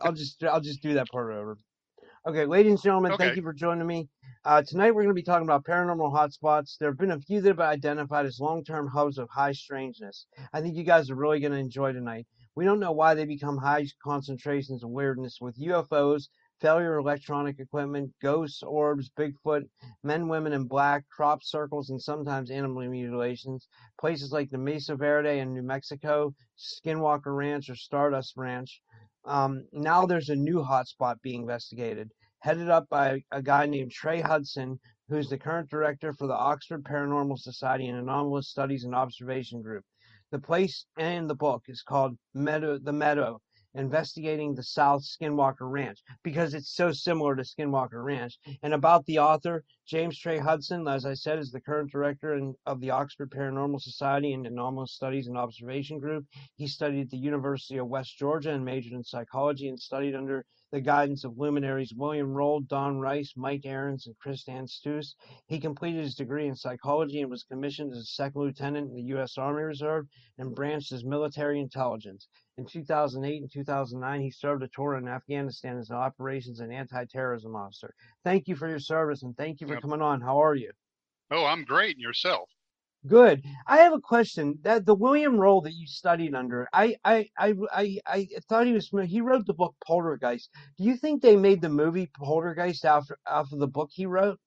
I'll just I'll just do that part over. Okay, ladies and gentlemen, Okay. thank you for joining me. Uh, tonight we're going to be talking about paranormal hotspots. There have been a few that have been identified as long-term hubs of high strangeness. I think you guys are really going to enjoy tonight. We don't know why they become high concentrations of weirdness with UFOs, failure electronic equipment, ghosts, orbs, Bigfoot, men, women in black, crop circles, and sometimes animal mutilations. Places like the Mesa Verde in New Mexico, Skinwalker Ranch, or Stardust Ranch. Um, now there's a new hotspot being investigated, headed up by a guy named Trey Hudson, who's the current director for the Oxford Paranormal Society and Anomalous Studies and Observation Group. The place and the book is called Meadow, The Meadow, investigating the South Skinwalker Ranch because it's so similar to Skinwalker Ranch. And about the author, James Trey Hudson, as I said, is the current director in, of the Oxford Paranormal Society and Anomalous Studies and Observation Group. He studied at the University of West Georgia and majored in psychology and studied under the guidance of luminaries William Roll, Don Rice, Mike Arons, and Chris Aanstoos. He completed his degree in psychology and was commissioned as a second lieutenant in the U.S. Army Reserve and branched as military intelligence. In 2008 and 2009, he served a tour in Afghanistan as an operations and anti-terrorism officer. Thank you for your service and thank you for Yep. coming on. How are you? Oh, I'm great. And yourself? Good. I have a question. That the William Roll that you studied under, I, I, I, I, I thought he was. He wrote the book Poltergeist. Do you think they made the movie Poltergeist after after the book he wrote?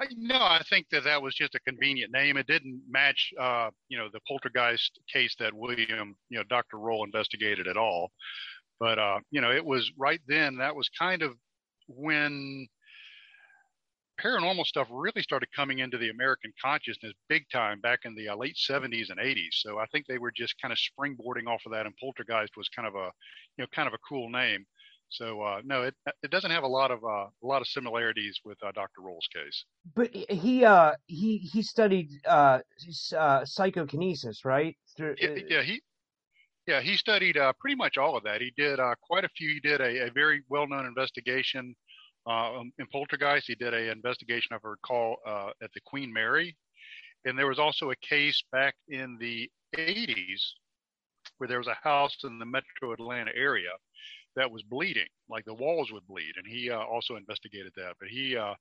I, no, I think that that was just a convenient name. It didn't match, uh, you know, the poltergeist case that William, you know, Dr. Roll investigated at all. But, uh, you know, it was right then, that was kind of when paranormal stuff really started coming into the American consciousness big time back in the uh, late 70s and 80s. So I think they were just kind of springboarding off of that, and Poltergeist was kind of a, you know, kind of a cool name. So uh, no, it it doesn't have a lot of uh, a lot of similarities with uh, Dr. Roll's case. But he uh he he studied uh, uh psychokinesis, right? Through, Yeah, uh, yeah, he yeah he studied uh, pretty much all of that. He did uh, quite a few. He did a, a very well-known investigation uh, um, in Poltergeist. He did a investigation, I recall, uh, at the Queen Mary, and there was also a case back in the 80s where there was a house in the Metro Atlanta area that was bleeding, like the walls would bleed, and he uh, also investigated that. But he, uh,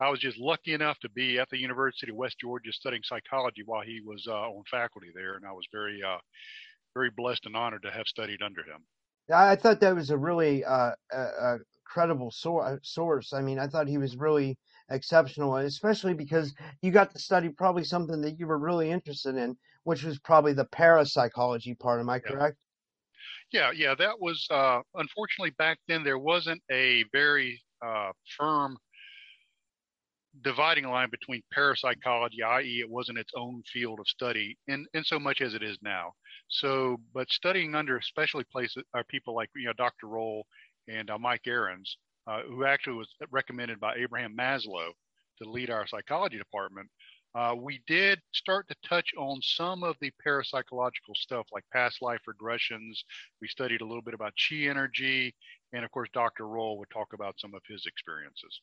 I was just lucky enough to be at the University of West Georgia studying psychology while he was uh, on faculty there, and I was very, uh, very blessed and honored to have studied under him. I I thought that was a really uh, a credible sor- source. I mean, I thought he was really exceptional, especially because you got to study probably something that you were really interested in, which was probably the parapsychology part. Am I Yeah. correct? Yeah, yeah, that was uh, unfortunately back then there wasn't a very uh, firm dividing line between parapsychology, i.e., it wasn't its own field of study in, in so much as it is now. So, but studying under especially places are people like you know Dr. Roll and uh, Mike Arons, uh, who actually was recommended by Abraham Maslow to lead our psychology department. Uh, we did start to touch on some of the parapsychological stuff like past life regressions. We studied a little bit about chi energy, and of course, Dr. Roll would talk about some of his experiences.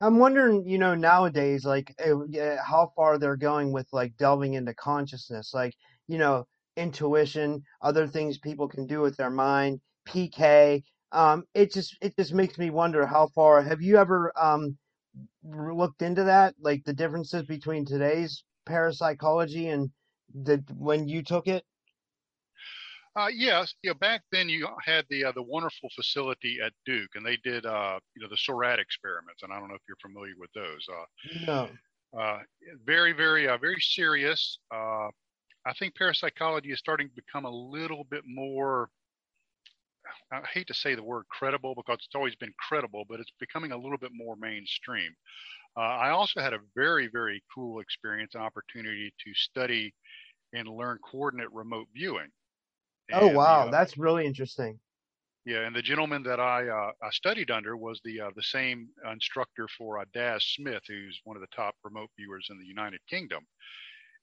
I'm wondering, you know, nowadays, like uh, how far they're going with like delving into consciousness, like, you know, intuition, other things people can do with their mind, PK. Um, it just it just makes me wonder how far. Have you ever um looked into that, like the differences between today's parapsychology and the when you took it? Uh, yes, you know, back then you had the uh, the wonderful facility at Duke, and they did uh, you know the SORAD experiments, and I don't know if you're familiar with those. Uh, No. uh, very, very, uh, very serious. Uh, I think parapsychology is starting to become a little bit more. I hate to say the word credible because it's always been credible, but it's becoming a little bit more mainstream. Uh, I also had a very, very cool experience and opportunity to study and learn coordinate remote viewing. Oh And the, wow, uh, that's really interesting. yeah, and the gentleman that I uh, I studied under was the uh, the same instructor for uh, Daz Smith, who's one of the top remote viewers in the United Kingdom.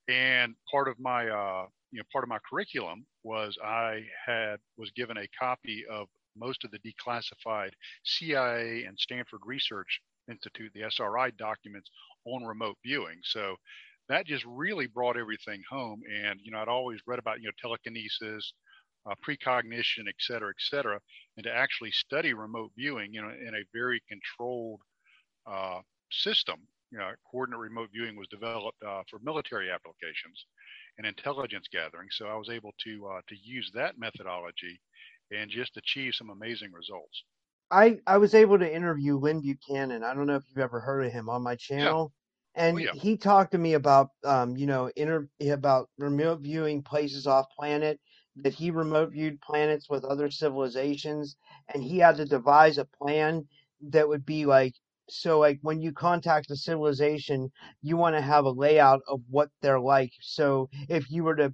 And part of my uh, you know part of my curriculum was I had was given a copy of most of the declassified CIA and Stanford Research Institute, the SRI documents on remote viewing. So that just really brought everything home. And you know, I'd always read about you know telekinesis, uh, precognition, et cetera, et cetera, and to actually study remote viewing, you know, in a very controlled uh, system. You know, coordinate remote viewing was developed uh, for military applications and intelligence gathering. So I was able to uh, to use that methodology and just achieve some amazing results. I I was able to interview Lyn Buchanan. I don't know if you've ever heard of him on my channel. Yeah. And oh, yeah. he talked to me about, um, you know, inter- about remote viewing places off planet. That he remote viewed planets with other civilizations, and he had to devise a plan that would be like so like when you contact a civilization you want to have a layout of what they're like. So if you were to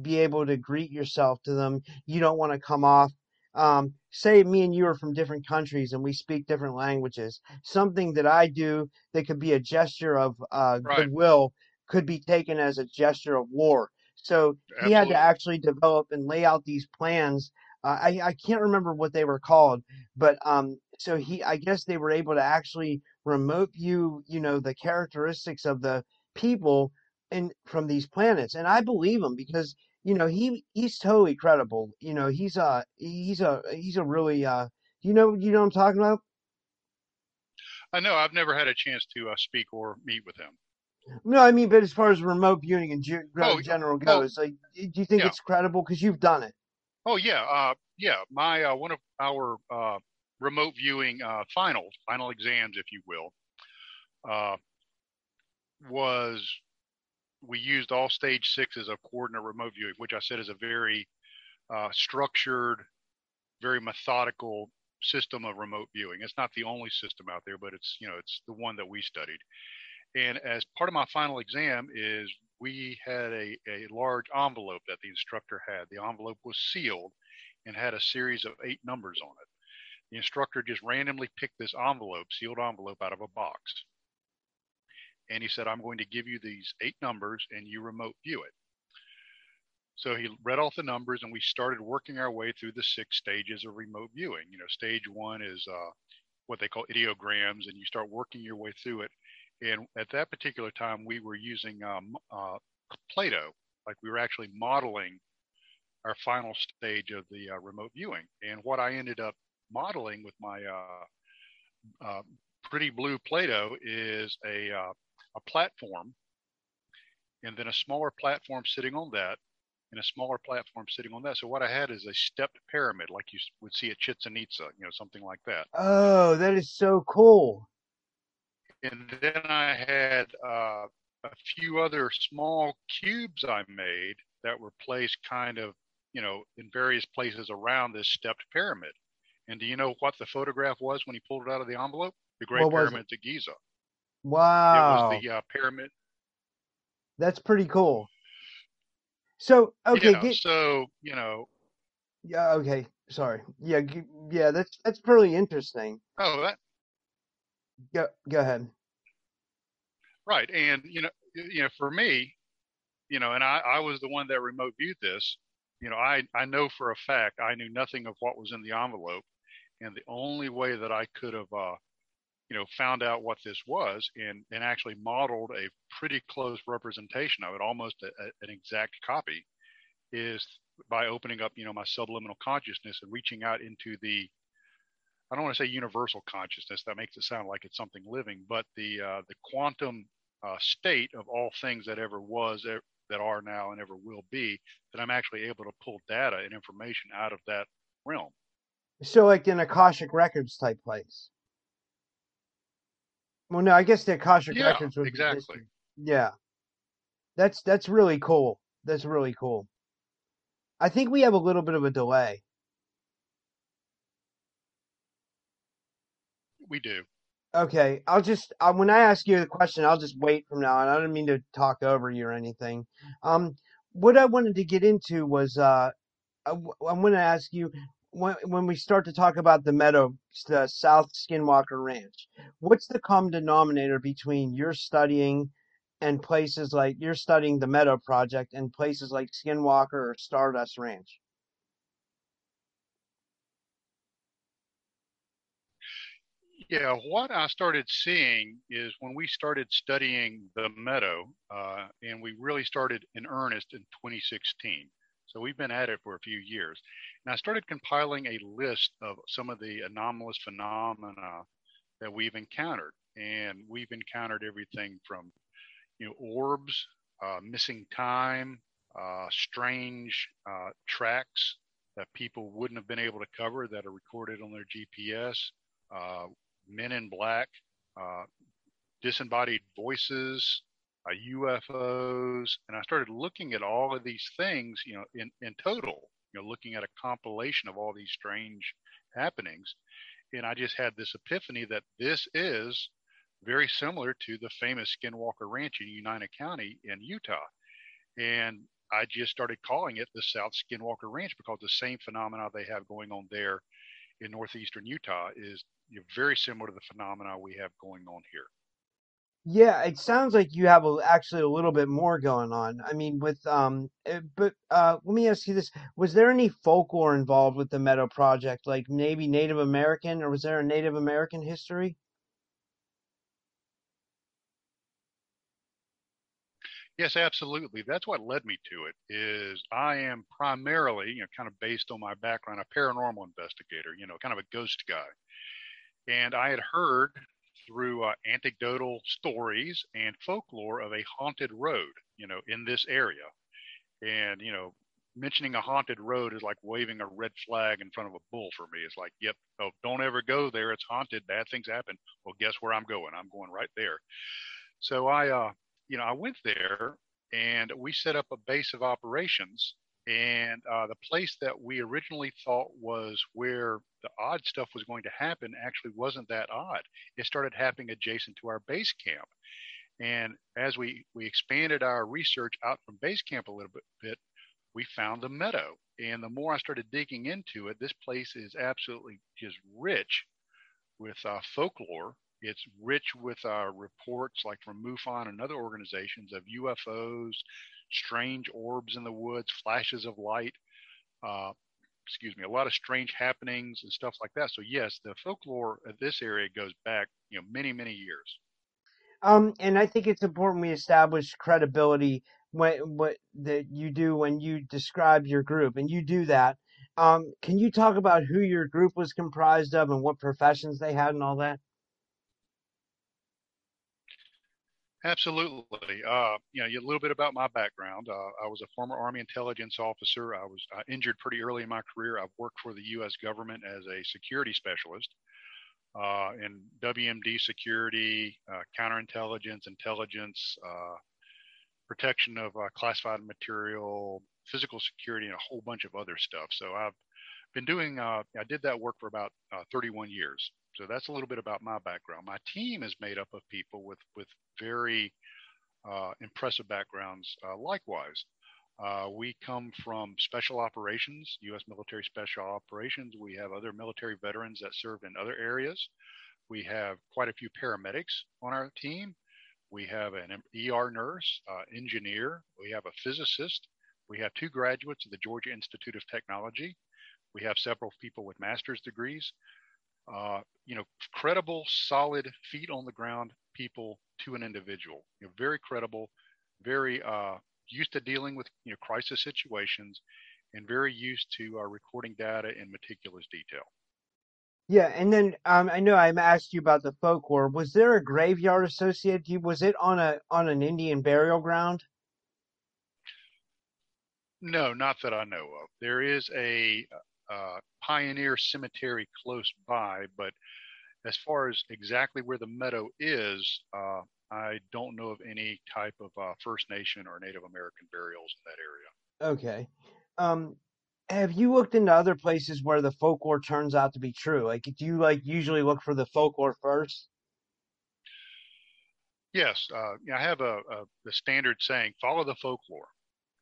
be able to greet yourself to them you don't want to come off um, say me and you are from different countries and we speak different languages something that i do that could be a gesture of uh, Right. goodwill could be taken as a gesture of war. So he had to actually develop and lay out these plans uh, I, I can't remember what they were called but um so he i guess they were able to actually remote view you know the characteristics of the people in from these planets and i believe him because you know he he's totally credible you know he's a he's a he's a really uh you know you know what i'm talking about I know I've never had a chance to uh, speak or meet with him. no i mean but as far as remote viewing in ge- Oh, general oh, goes like do you think yeah. it's credible because you've done it Oh yeah, uh, yeah. My uh, one of our uh, remote viewing uh, finals, final exams, if you will, uh, was we used all stage sixes of coordinate remote viewing, which I said is a very uh, structured, very methodical system of remote viewing. It's not the only system out there, but it's you know it's the one that we studied. And as part of my final exam is we had a, a large envelope that the instructor had. The envelope was sealed and had a series of eight numbers on it. The instructor just randomly picked this envelope, sealed envelope, out of a box. And he said, I'm going to give you these eight numbers and you remote view it. So he read off the numbers and we started working our way through the six stages of remote viewing. You know, stage one is uh, what they call ideograms, and you start working your way through it. And at that particular time, we were using um, uh, Play-Doh, like we were actually modeling our final stage of the uh, remote viewing. And what I ended up modeling with my uh, uh, pretty blue Play-Doh is a, uh, a platform, and then a smaller platform sitting on that, and a smaller platform sitting on that. So what I had is a stepped pyramid, like you would see at Chichen Itza, you know, something like that. oh that is so cool and then I had uh, a few other small cubes I made that were placed kind of, you know, in various places around this stepped pyramid. And do you know what the photograph was when he pulled it out of the envelope? The Great Pyramid? Of Giza. wow It was the uh, pyramid. that's pretty cool so okay yeah. get, So you know, Yeah. Okay. Sorry. Yeah. Yeah. That's that's pretty interesting. oh, that Go go ahead. right. And you know, you know, for me, you know, and I, I was the one that remote viewed this. You know, I I know for a fact I knew nothing of what was in the envelope, and the only way that I could have, uh, you know, found out what this was and and actually modeled a pretty close representation of it, almost a, a, an exact copy, is by opening up, you know, my subliminal consciousness and reaching out into the I don't want to say universal consciousness. That makes it sound like it's something living, but the uh, the quantum uh, state of all things that ever was, e- that are now, and ever will be. That I'm actually able to pull data and information out of that realm. So like an Akashic Records type place. Well, no, I guess the Akashic Yeah, Records would be exactly. Yeah. That's that's really cool. That's really cool. I think we have a little bit of a delay. We do. Okay, I'll just uh, when I ask you the question, I'll just wait from now on. I don't mean to talk over you or anything. Um, what I wanted to get into was uh, I w- I'm going to ask you when when we start to talk about the meadow, the South Skinwalker Ranch. What's the common denominator between your studying and places like you're studying the Meadow Project and places like Skinwalker or Stardust Ranch? Yeah, what I started seeing is when we started studying the meadow, uh, and we really started in earnest in 2016. So we've been at it for a few years. And I started compiling a list of some of the anomalous phenomena that we've encountered. And we've encountered everything from, you know, orbs, uh, missing time, uh, strange uh, tracks that people wouldn't have been able to cover that are recorded on their GPS, uh, men in black, uh, disembodied voices, UFOs, uh, and I started looking at all of these things, you know, in, in total, you know, looking at a compilation of all these strange happenings. And I just had this epiphany that this is very similar to the famous Skinwalker Ranch in Uintah County in Utah. And I just started calling it the South Skinwalker Ranch because the same phenomena they have going on there in northeastern Utah is very similar to the phenomena we have going on here. Yeah, it sounds like you have a, actually a little bit more going on. I mean, with um, eh, but uh, let me ask you this: Was there any folklore involved with the Meadow Project, like maybe Native American, or was there a Native American history? Yes, absolutely. That's what led me to it. Is I am primarily, you know, kind of based on my background, a paranormal investigator. You know, kind of a ghost guy, and I had heard uh, anecdotal stories and folklore of a haunted road, you know, in this area. And, you know, mentioning a haunted road is like waving a red flag in front of a bull for me. It's like, yep, oh, don't ever go there. It's haunted. Bad things happen. Well, guess where I'm going? I'm going right there. So I, uh, you know, I went there and we set up a base of operations and uh, the place that we originally thought was where the odd stuff was going to happen actually wasn't that odd. It started happening adjacent to our base camp. And as we, we expanded our research out from base camp a little bit, bit, we found the meadow. And the more I started digging into it, this place is absolutely just rich with uh, folklore. It's rich with uh, reports like from MUFON and other organizations of UFOs, strange orbs in the woods, flashes of light, uh, excuse me, a lot of strange happenings and stuff like that. So yes, the folklore of this area goes back, you know, many many years. Um, and I think it's important we establish credibility when what that you do when you describe your group, and you do that. Um, can you talk about who your group was comprised of and what professions they had and all that? Absolutely. Uh, you know, a little bit about my background. Uh, I was a former Army intelligence officer. I was uh, injured pretty early in my career. I've worked for the U.S. government as a security specialist uh, in WMD security, uh, counterintelligence, intelligence, uh, protection of classified material, physical security, and a whole bunch of other stuff. So I've been doing. I did that work for about 31 years. So that's a little bit about my background. My team is made up of people with with very uh, impressive backgrounds. Uh, likewise, uh, we come from special operations, U.S. military special operations. We have other military veterans that served in other areas. We have quite a few paramedics on our team. We have an ER nurse, uh, engineer. We have a physicist. We have two graduates of the Georgia Institute of Technology. We have several people with master's degrees uh, you know, credible, solid, feet on the ground people to an individual. You know, very credible, very uh, used to dealing with you know crisis situations, and very used to uh, recording data in meticulous detail. Yeah, and then um, I know I asked you about the folklore. Was there a graveyard associated? Was it on a on an Indian burial ground? No, not that I know of. There is a uh, Pioneer Cemetery close by, but as far as exactly where the meadow is, uh, I don't know of any type of uh, First Nation or Native American burials in that area. Okay. Um, have you looked into other places where the folklore turns out to be true? Like, do you like usually look for the folklore first? Yes, uh, I have a, a the standard saying: follow the folklore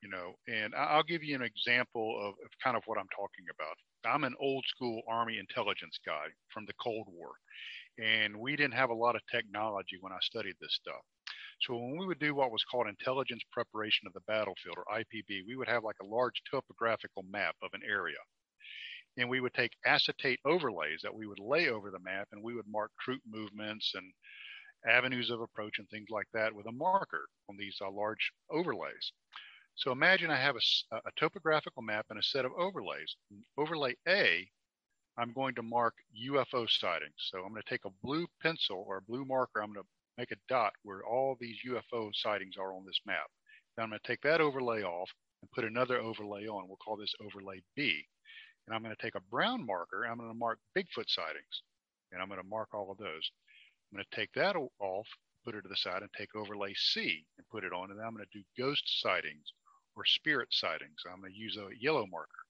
you know, and I'll give you an example of, of kind of what I'm talking about. I'm an old school Army intelligence guy from the Cold War, and we didn't have a lot of technology when I studied this stuff. So when we would do what was called intelligence preparation of the battlefield or IPB, we would have like a large topographical map of an area. And we would take acetate overlays that we would lay over the map and we would mark troop movements and avenues of approach and things like that with a marker on these uh, large overlays. So imagine I have a, a topographical map and a set of overlays. Overlay A, I'm going to mark UFO sightings. So I'm going to take a blue pencil or a blue marker. I'm going to make a dot where all these UFO sightings are on this map. Then I'm going to take that overlay off and put another overlay on. We'll call this overlay B. And I'm going to take a brown marker. I'm going to mark Bigfoot sightings. And I'm going to mark all of those. I'm going to take that off, put it to the side, and take overlay C and put it on. And then I'm going to do ghost sightings or spirit sightings. I'm going to use a yellow marker.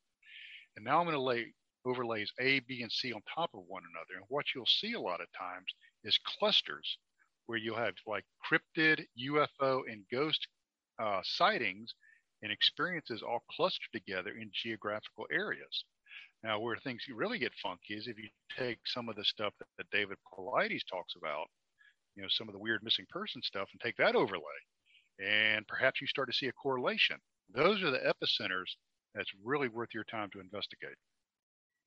And now I'm going to lay overlays A, B, and C on top of one another. And what you'll see a lot of times is clusters where you'll have like cryptid, UFO, and ghost uh, sightings and experiences all clustered together in geographical areas. Now, where things really get funky is if you take some of the stuff that, that David Paulides talks about, you know, some of the weird missing person stuff, and take that overlay, and perhaps you start to see a correlation. Those are the epicenters that's really worth your time to investigate.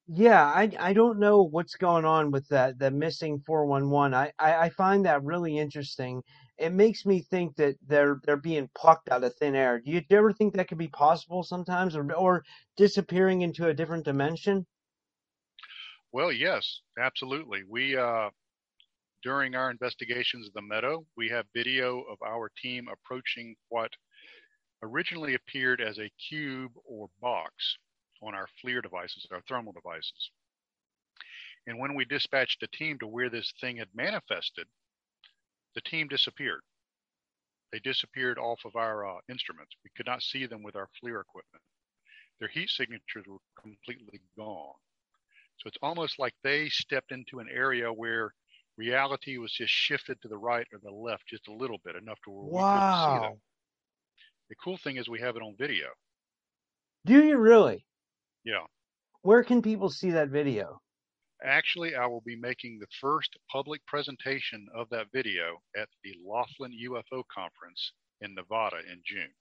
Yeah, I I don't know what's going on with that the missing 411. I, I I find that really interesting. It makes me think that they're they're being plucked out of thin air. Do you, do you ever think that could be possible sometimes, or or disappearing into a different dimension? Well, yes, absolutely. We uh, during our investigations of the meadow, we have video of our team approaching what originally appeared as a cube or box on our FLIR devices, our thermal devices. And when we dispatched a team to where this thing had manifested, the team disappeared. They disappeared off of our uh, instruments. We could not see them with our FLIR equipment. Their heat signatures were completely gone. So it's almost like they stepped into an area where reality was just shifted to the right or the left just a little bit, enough to where wow. we couldn't see them. The cool thing is we have it on video. Do you really? Yeah. Where can people see that video? Actually, I will be making the first public presentation of that video at the Laughlin UFO conference in Nevada in June.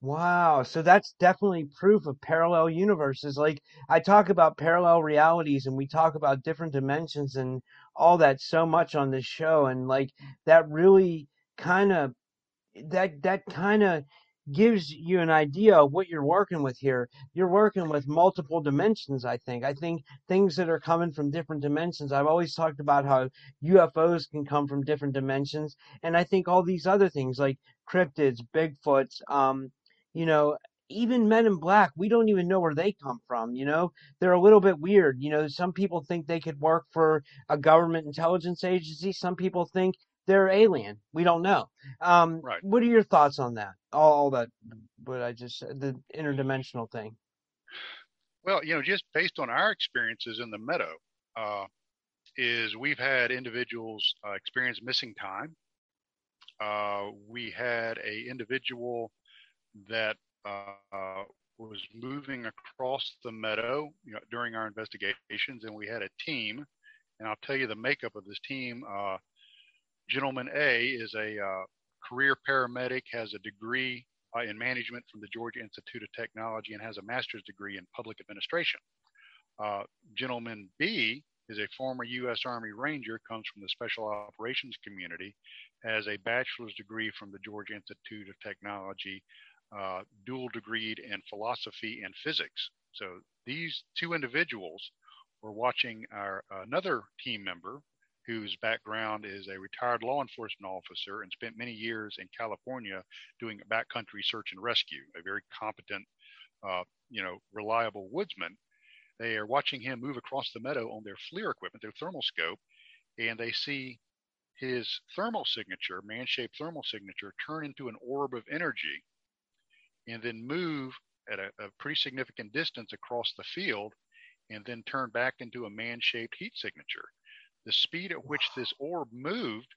Wow, so that's definitely proof of parallel universes. Like I talk about parallel realities and we talk about different dimensions and all that so much on this show and like that really kind of that that kind of gives you an idea of what you're working with here. You're working with multiple dimensions, I think. I think things that are coming from different dimensions. I've always talked about how UFOs can come from different dimensions. And I think all these other things like cryptids, Bigfoots, um, you know, even men in black, we don't even know where they come from. You know, they're a little bit weird. You know, some people think they could work for a government intelligence agency. Some people think they're alien. We don't know. Um, right. What are your thoughts on that? All, all that, what I just said, the interdimensional thing. Well, you know, just based on our experiences in the meadow, uh, is we've had individuals uh, experience missing time. Uh, we had a individual that uh, was moving across the meadow you know, during our investigations, and we had a team. And I'll tell you the makeup of this team. Gentleman A is a uh, career paramedic, has a degree uh, in management from the Georgia Institute of Technology, and has a master's degree in public administration. Uh, gentleman B is a former U.S. Army Ranger, comes from the special operations community, has a bachelor's degree from the Georgia Institute of Technology, uh, dual degreed in philosophy and physics. So these two individuals were watching our another team member whose background is a retired law enforcement officer and spent many years in California doing backcountry search and rescue, a very competent, uh, you know, reliable woodsman. They are watching him move across the meadow on their FLIR equipment, their thermal scope, and they see his thermal signature, man shaped thermal signature, turn into an orb of energy and then move at a, a pretty significant distance across the field and then turn back into a man shaped heat signature. The speed at which this orb moved,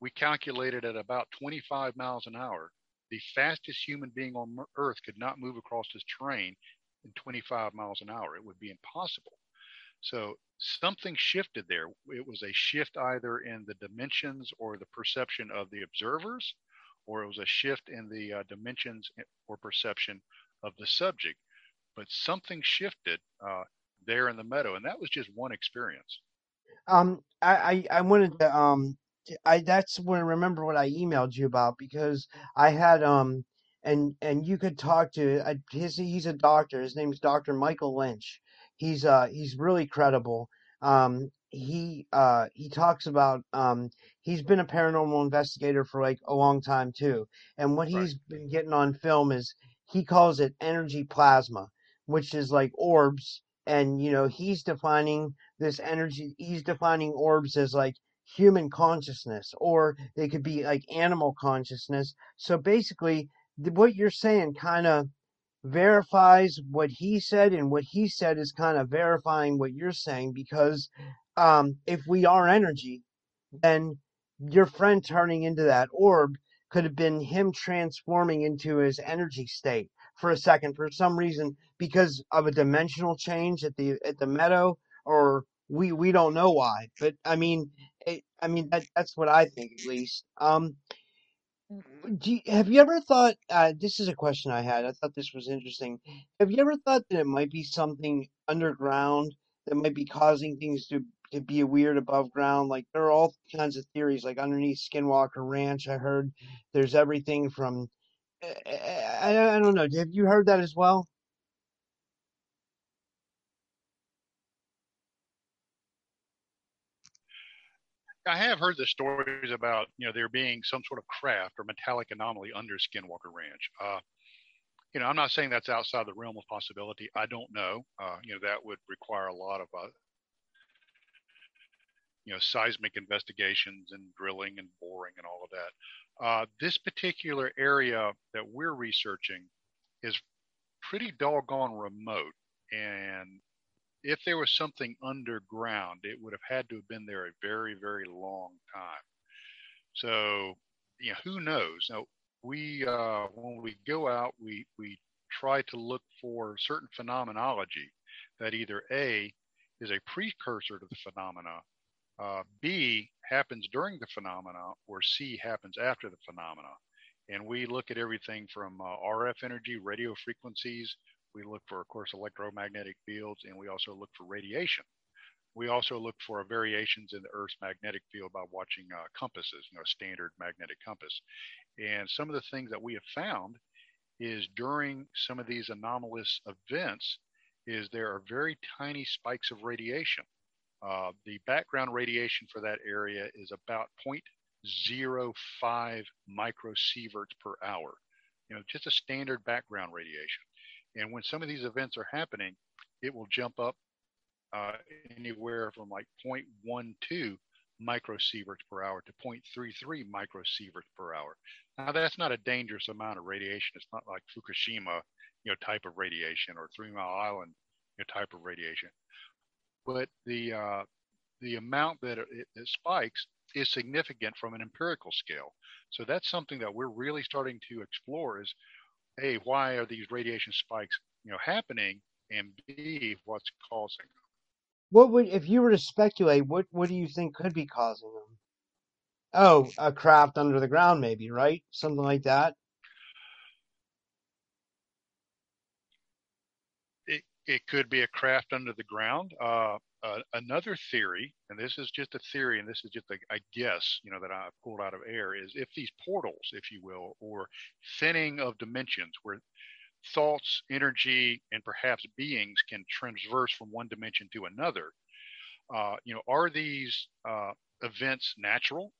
we calculated at about 25 miles an hour. The fastest human being on Earth could not move across this terrain in 25 miles an hour. It would be impossible. So something shifted there. It was a shift either in the dimensions or the perception of the observers, or it was a shift in the uh, dimensions or perception of the subject. But something shifted uh, there in the meadow, and that was just one experience. Um, I, I, I wanted to um, I that's when I remember what I emailed you about because I had um and and you could talk to uh, his. He's a doctor. His name's Doctor Michael Lynch. He's uh he's really credible. Um, he uh he talks about um he's been a paranormal investigator for like a long time too, and what Right. he's been getting on film is he calls it energy plasma, which is like orbs, and you know he's defining this energy. He's defining orbs as like human consciousness, or they could be like animal consciousness. So basically, what you're saying kind of verifies what he said, and what he said is kind of verifying what you're saying because um, if we are energy, then your friend turning into that orb could have been him transforming into his energy state for a second for some reason because of a dimensional change at the at the meadow or we we don't know why but i mean it, i mean that, that's what i think at least um do you, have you ever thought uh, this is a question i had i thought this was interesting have you ever thought that it might be something underground that might be causing things to to be weird above ground? Like there are all kinds of theories like underneath skinwalker ranch i heard there's everything from I, I, don't know have you heard that as well I have heard the stories about you know there being some sort of craft or metallic anomaly under Skinwalker Ranch. Uh, you know, I'm not saying that's outside the realm of possibility. I don't know. Uh, you know, that would require a lot of uh, you know seismic investigations and drilling and boring and all of that. Uh, this particular area that we're researching is pretty doggone remote, and if there was something underground, it would have had to have been there a very, very long time. So, you know, who knows? Now, we uh, when we go out, we we try to look for certain phenomenology that either a is a precursor to the phenomena, uh, b happens during the phenomena, or c happens after the phenomena. And we look at everything from uh, RF energy, radio frequencies, we look for, of course, electromagnetic fields, and we also look for radiation. We also look for variations in the Earth's magnetic field by watching uh, compasses, you know, standard magnetic compass. And some of the things that we have found is during some of these anomalous events is there are very tiny spikes of radiation. Uh, the background radiation for that area is about 0.05 microsieverts per hour. You know, just a standard background radiation. And when some of these events are happening, it will jump up uh, anywhere from like 0.12 microsieverts per hour to 0.33 microsieverts per hour. Now that's not a dangerous amount of radiation. It's not like Fukushima, you know, type of radiation or Three Mile Island, you know, type of radiation. But the uh, the amount that it, it spikes is significant from an empirical scale. So that's something that we're really starting to explore is a why are these radiation spikes you know happening? And b what's causing them? What would if you were to speculate what what do you think could be causing them? Oh a craft under the ground maybe right? Something like that it, could be a craft under the ground uh, uh, another theory and this is just a theory and this is just a, a guess you know that i pulled out of air is if these portals if you will or thinning of dimensions where thoughts, energy, and perhaps beings can transverse from one dimension to another. Uh, you know, are these uh, events natural?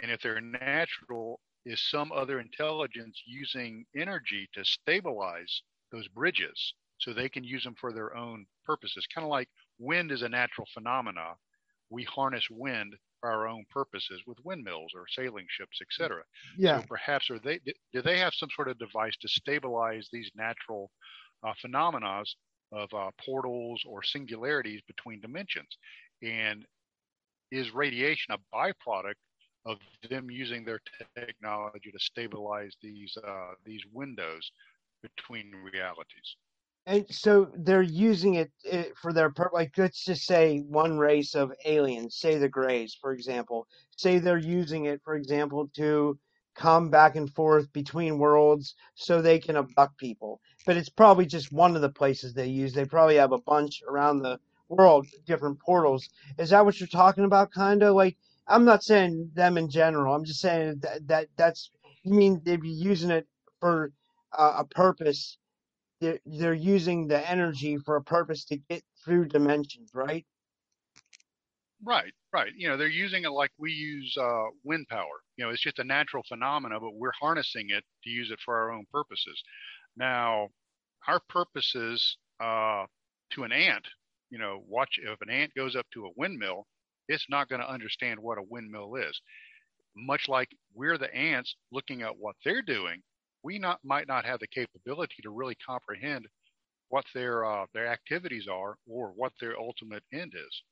And if they're natural, is some other intelligence using energy to stabilize those bridges so they can use them for their own purposes? Kind of like wind is a natural phenomena. We harness wind for our own purposes with windmills or sailing ships, etc. yeah So perhaps are they do they have some sort of device to stabilize these natural uh, phenomena of uh, portals or singularities between dimensions? And is radiation a byproduct of them using their technology to stabilize these uh, these windows between realities? And so they're using it, it for their pur- like let's just say one race of aliens say the grays for example. Say they're using it for example to come back and forth between worlds so they can abduct people. But it's probably just one of the places they use. They probably have a bunch around the world different portals. Is that what you're talking about kind of like i'm not saying them in general. I'm just saying that, that that's you mean they'd be using it for a, a purpose. They're, they're using the energy for a purpose to get through dimensions, right? Right, right. You know, they're using it like we use uh, wind power. You know, it's just a natural phenomena, but we're harnessing it to use it for our own purposes. Now, our purposes uh, to an ant, you know, watch if an ant goes up to a windmill, it's not going to understand what a windmill is. Much like we're the ants looking at what they're doing, we not might not have the capability to really comprehend what their uh, their activities are or what their ultimate end is.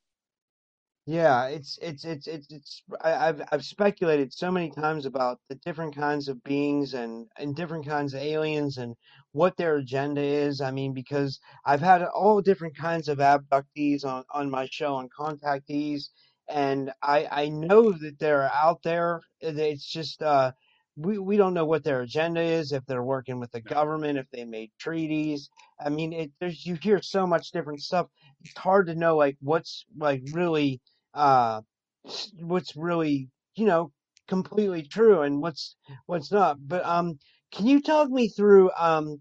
Yeah, it's it's it's it's it's I, I've I've speculated so many times about the different kinds of beings and and different kinds of aliens and what their agenda is. I mean, because I've had all different kinds of abductees on on my show and contactees, and I I know that they're out there. It's just uh we we don't know what their agenda is, if they're working with the government, if they made treaties. I mean, it there's you hear so much different stuff. It's hard to know like what's like really uh s- what's really you know completely true and what's what's not but um can you talk me through um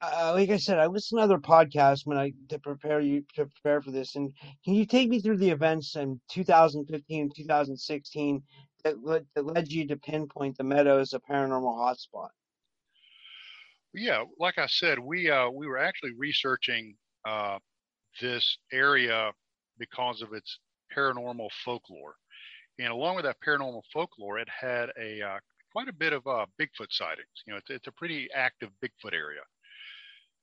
uh, like I said, I listen to other podcasts when I to prepare you to prepare for this, and can you take me through the events in 2015 and 2016 that led, that led you to pinpoint the Meadow as a paranormal hotspot? Yeah, like I said, we uh, we were actually researching uh, this area because of its paranormal folklore, and along with that paranormal folklore, it had a uh, quite a bit of uh, Bigfoot sightings. You know, it's, it's a pretty active Bigfoot area.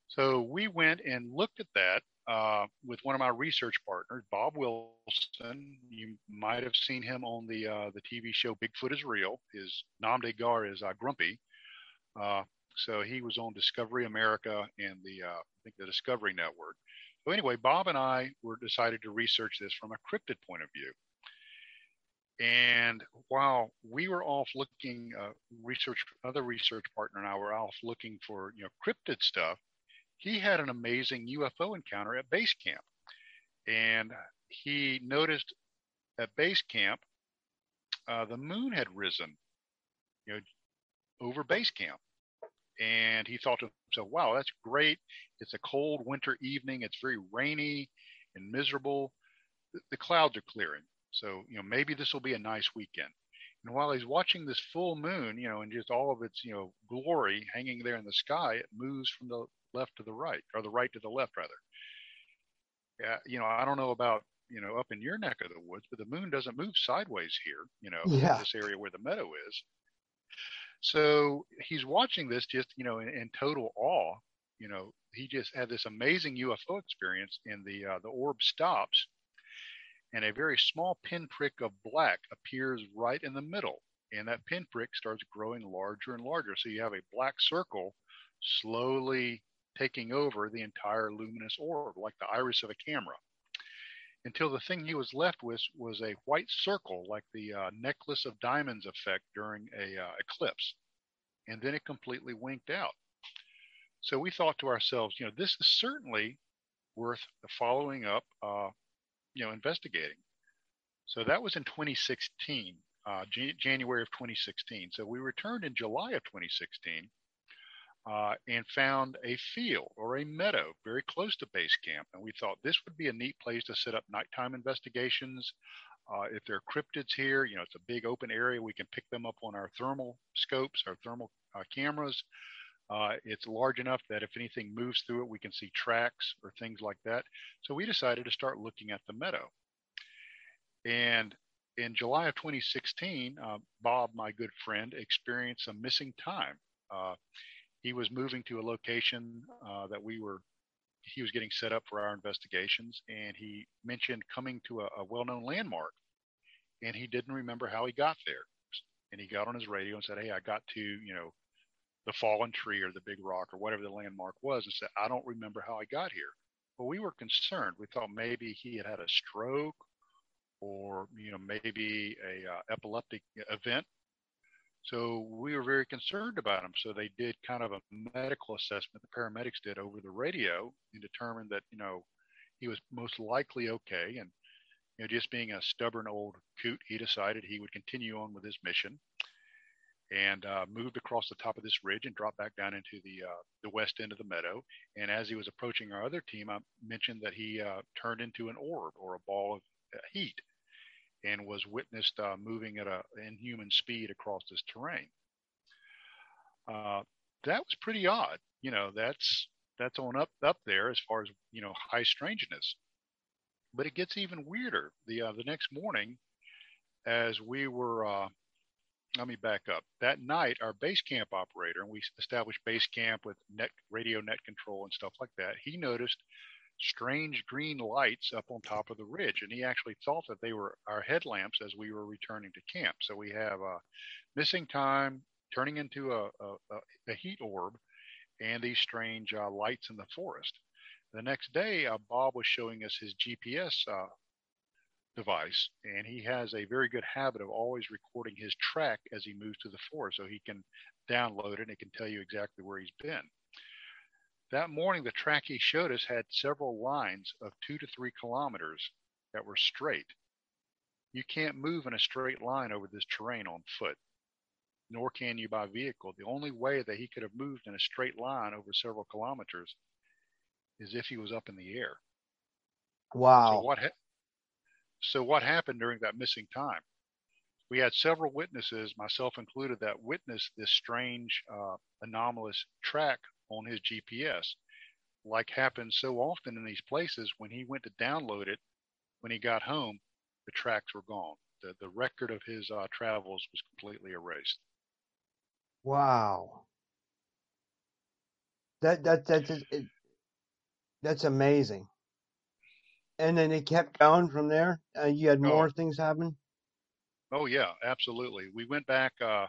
So we went and looked at that uh, with one of my research partners, Bob Wilson. You might have seen him on the uh, the TV show Bigfoot is Real. His nom de guerre is uh, Grumpy. Uh, so he was on Discovery America and the uh, I think the Discovery Network. So anyway, Bob and I were decided to research this from a cryptid point of view. And while we were off looking, uh, research other research partner and I were off looking for you know cryptid stuff, he had an amazing UFO encounter at base camp, and he noticed at base camp uh, the moon had risen, you know, over base camp and he thought to himself, wow, that's great. It's a cold winter evening. It's very rainy and miserable. The, the clouds are clearing. So, you know, maybe this will be a nice weekend. And while he's watching this full moon, you know, and just all of its, you know, glory hanging there in the sky, it moves from the left to the right, or the right to the left, rather. Yeah, you know, I don't know about, you know, up in your neck of the woods, but the moon doesn't move sideways here, you know, in Yeah. this area where the meadow is. So he's watching this just, you know, in, in total awe. You know, he just had this amazing UFO experience, and the uh, the orb stops, and a very small pinprick of black appears right in the middle, and that pinprick starts growing larger and larger. So you have a black circle slowly taking over the entire luminous orb, like the iris of a camera. Until the thing he was left with was a white circle, like the uh, necklace of diamonds effect during a uh, eclipse, and then it completely winked out. So we thought to ourselves, you know, this is certainly worth following up, uh, you know, investigating. So that was in 2016, uh, Jan- January of 2016. So we returned in July of 2016 uh, and found a field or a meadow very close to base camp. And we thought this would be a neat place to set up nighttime investigations. Uh, if there are cryptids here, you know, it's a big open area. We can pick them up on our thermal scopes, our thermal uh, cameras. Uh, it's large enough that if anything moves through it, we can see tracks or things like that. So we decided to start looking at the meadow. And in July of 2016, uh, Bob, my good friend, experienced some missing time. He was moving to a location uh, that we were, he was getting set up for our investigations, and he mentioned coming to a, a well known landmark. And he didn't remember how he got there. And he got on his radio and said, Hey, I got to, you know, the fallen tree or the big rock or whatever the landmark was and said, I don't remember how I got here. But we were concerned. We thought maybe he had had a stroke or, you know, maybe a uh, epileptic event. So we were very concerned about him. So they did kind of a medical assessment. The paramedics did over the radio and determined that, you know, he was most likely okay. And, you know, just being a stubborn old coot, he decided he would continue on with his mission. and uh, moved across the top of this ridge and dropped back down into the uh, the west end of the meadow. And as he was approaching our other team, I mentioned that he uh, turned into an orb or a ball of uh, heat, and was witnessed uh, moving at a inhuman speed across this terrain. Uh, that was pretty odd. You know, that's that's on up up there as far as you know high strangeness. But it gets even weirder. The the next morning, as we were uh, let me back up. That night, our base camp operator, and we established base camp with net radio net control and stuff like that, he noticed strange green lights up on top of the ridge, and he actually thought that they were our headlamps as we were returning to camp. So we have a missing time turning into a, a, a heat orb and these strange uh, lights in the forest. The next day, uh, Bob was showing us his GPS uh, device, and he has a very good habit of always recording his track as he moves through the forest, so he can download it and it can tell you exactly where he's been. That morning, the track he showed us had several lines of two to three kilometers that were straight. You can't move in a straight line over this terrain on foot, nor can you by vehicle. The only way that he could have moved in a straight line over several kilometers is if he was up in the air. Wow. So what ha- so, what happened during that missing time? We had several witnesses, myself included, that witnessed this strange, uh, anomalous track on his GPS. Like happens so often in these places, when he went to download it, when he got home, the tracks were gone. The, the record of his uh, travels was completely erased. Wow. That that that's it, that's amazing and then it kept going from there. Uh, you had more oh. things happen. Oh yeah, absolutely. We went back. Uh,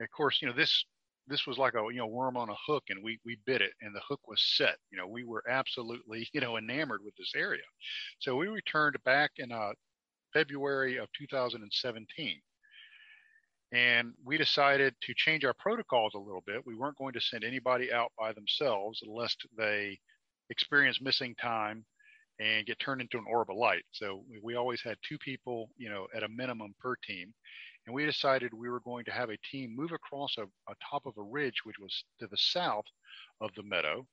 of course, you know this this was like a you know worm on a hook, and we we bit it, and the hook was set. You know, we were absolutely you know enamored with this area. So we returned back in uh, February of 2017. And we decided to change our protocols a little bit. We weren't going to send anybody out by themselves unless they experience missing time and get turned into an orb of light. So we always had two people, you know, at a minimum per team. And we decided we were going to have a team move across a, a top of a ridge, which was to the south of the meadow.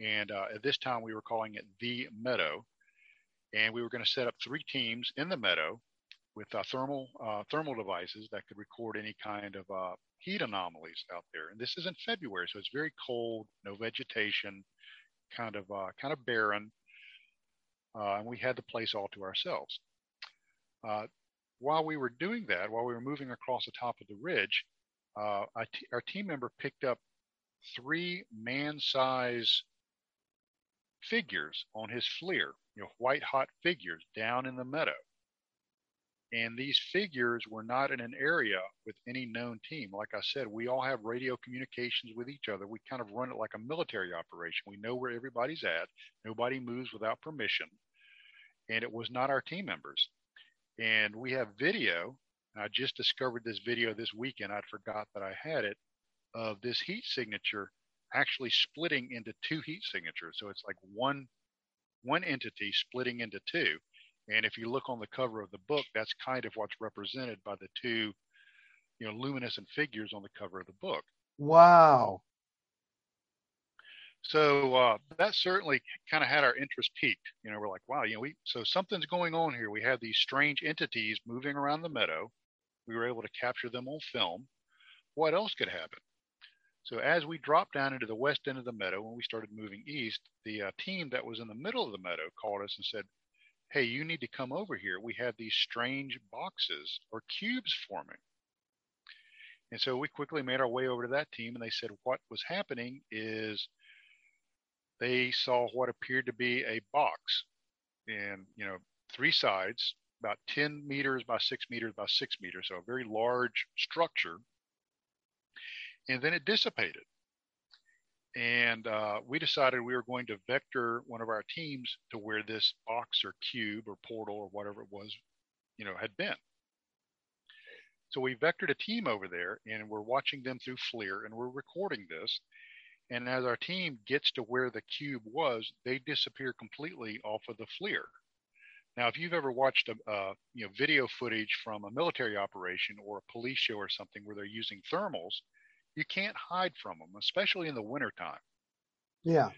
And uh, at this time, we were calling it the meadow. And we were going to set up three teams in the meadow with uh, thermal uh, thermal devices that could record any kind of uh, heat anomalies out there. And this is in February, so it's very cold, no vegetation, kind of uh, kind of barren uh, and we had the place all to ourselves. While we were doing that, while we were moving across the top of the ridge, uh, our team member picked up three man-size figures on his FLIR, you know, white hot figures down in the meadow. And these figures were not in an area with any known team. Like I said, we all have radio communications with each other. We kind of run it like a military operation. We know where everybody's at. Nobody moves without permission. And it was not our team members. And we have video. I just discovered this video this weekend. I'd forgot that I had it of this heat signature actually splitting into two heat signatures. So it's like one one entity splitting into two. And if you look on the cover of the book, that's kind of what's represented by the two, you know, luminescent figures on the cover of the book. Wow. So uh, that certainly kind of had our interest piqued. You know, we're like, wow, you know, we so something's going on here. We have these strange entities moving around the meadow. We were able to capture them on film. What else could happen? So as we dropped down into the west end of the meadow, when we started moving east, the uh, team that was in the middle of the meadow called us and said, hey, you need to come over here. We have these strange boxes or cubes forming. And so we quickly made our way over to that team, and they said what was happening is they saw what appeared to be a box, and you know, three sides, about 10 meters by six meters by six meters, so a very large structure. And then it dissipated and uh, we decided we were going to vector one of our teams to where this box or cube or portal or whatever it was, you know, had been. So we vectored a team over there, and we're watching them through FLIR, and we're recording this. And as our team gets to where the cube was, they disappear completely off of the FLIR. Now, if you've ever watched a, uh, you know video footage from a military operation or a police show or something where they're using thermals, you can't hide from them, especially in the wintertime. Yeah.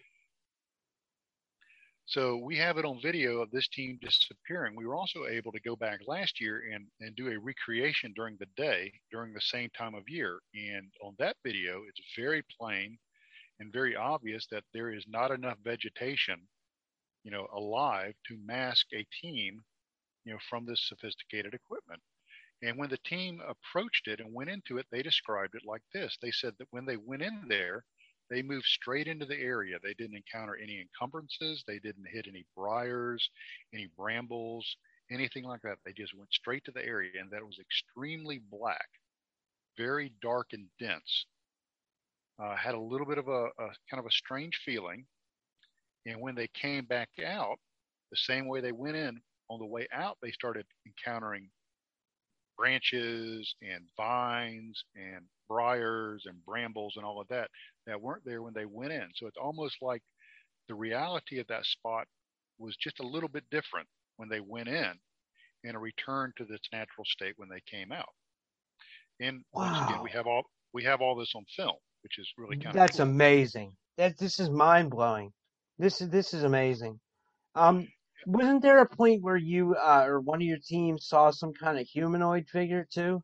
So we have it on video of this team disappearing. We were also able to go back last year and, and do a recreation during the day during the same time of year. And on that video, it's very plain and very obvious that there is not enough vegetation, you know, alive to mask a team, you know, from this sophisticated equipment. And when the team approached it and went into it, they described it like this. They said that when they went in there, they moved straight into the area. They didn't encounter any encumbrances. They didn't hit any briars, any brambles, anything like that. They just went straight to the area, and that was extremely black, very dark and dense. Uh, had a little bit of a, a kind of a strange feeling. And when they came back out, the same way they went in, on the way out, they started encountering branches and vines and briars and brambles and all of that that weren't there when they went in. So it's almost like the reality of that spot was just a little bit different when they went in and a return to its natural state when they came out. And wow. once again, we have all we have all this on film, which is really kind That's of That's amazing. That this is mind blowing. This is this is amazing. Um, wasn't there a point where you uh, or one of your team saw some kind of humanoid figure too?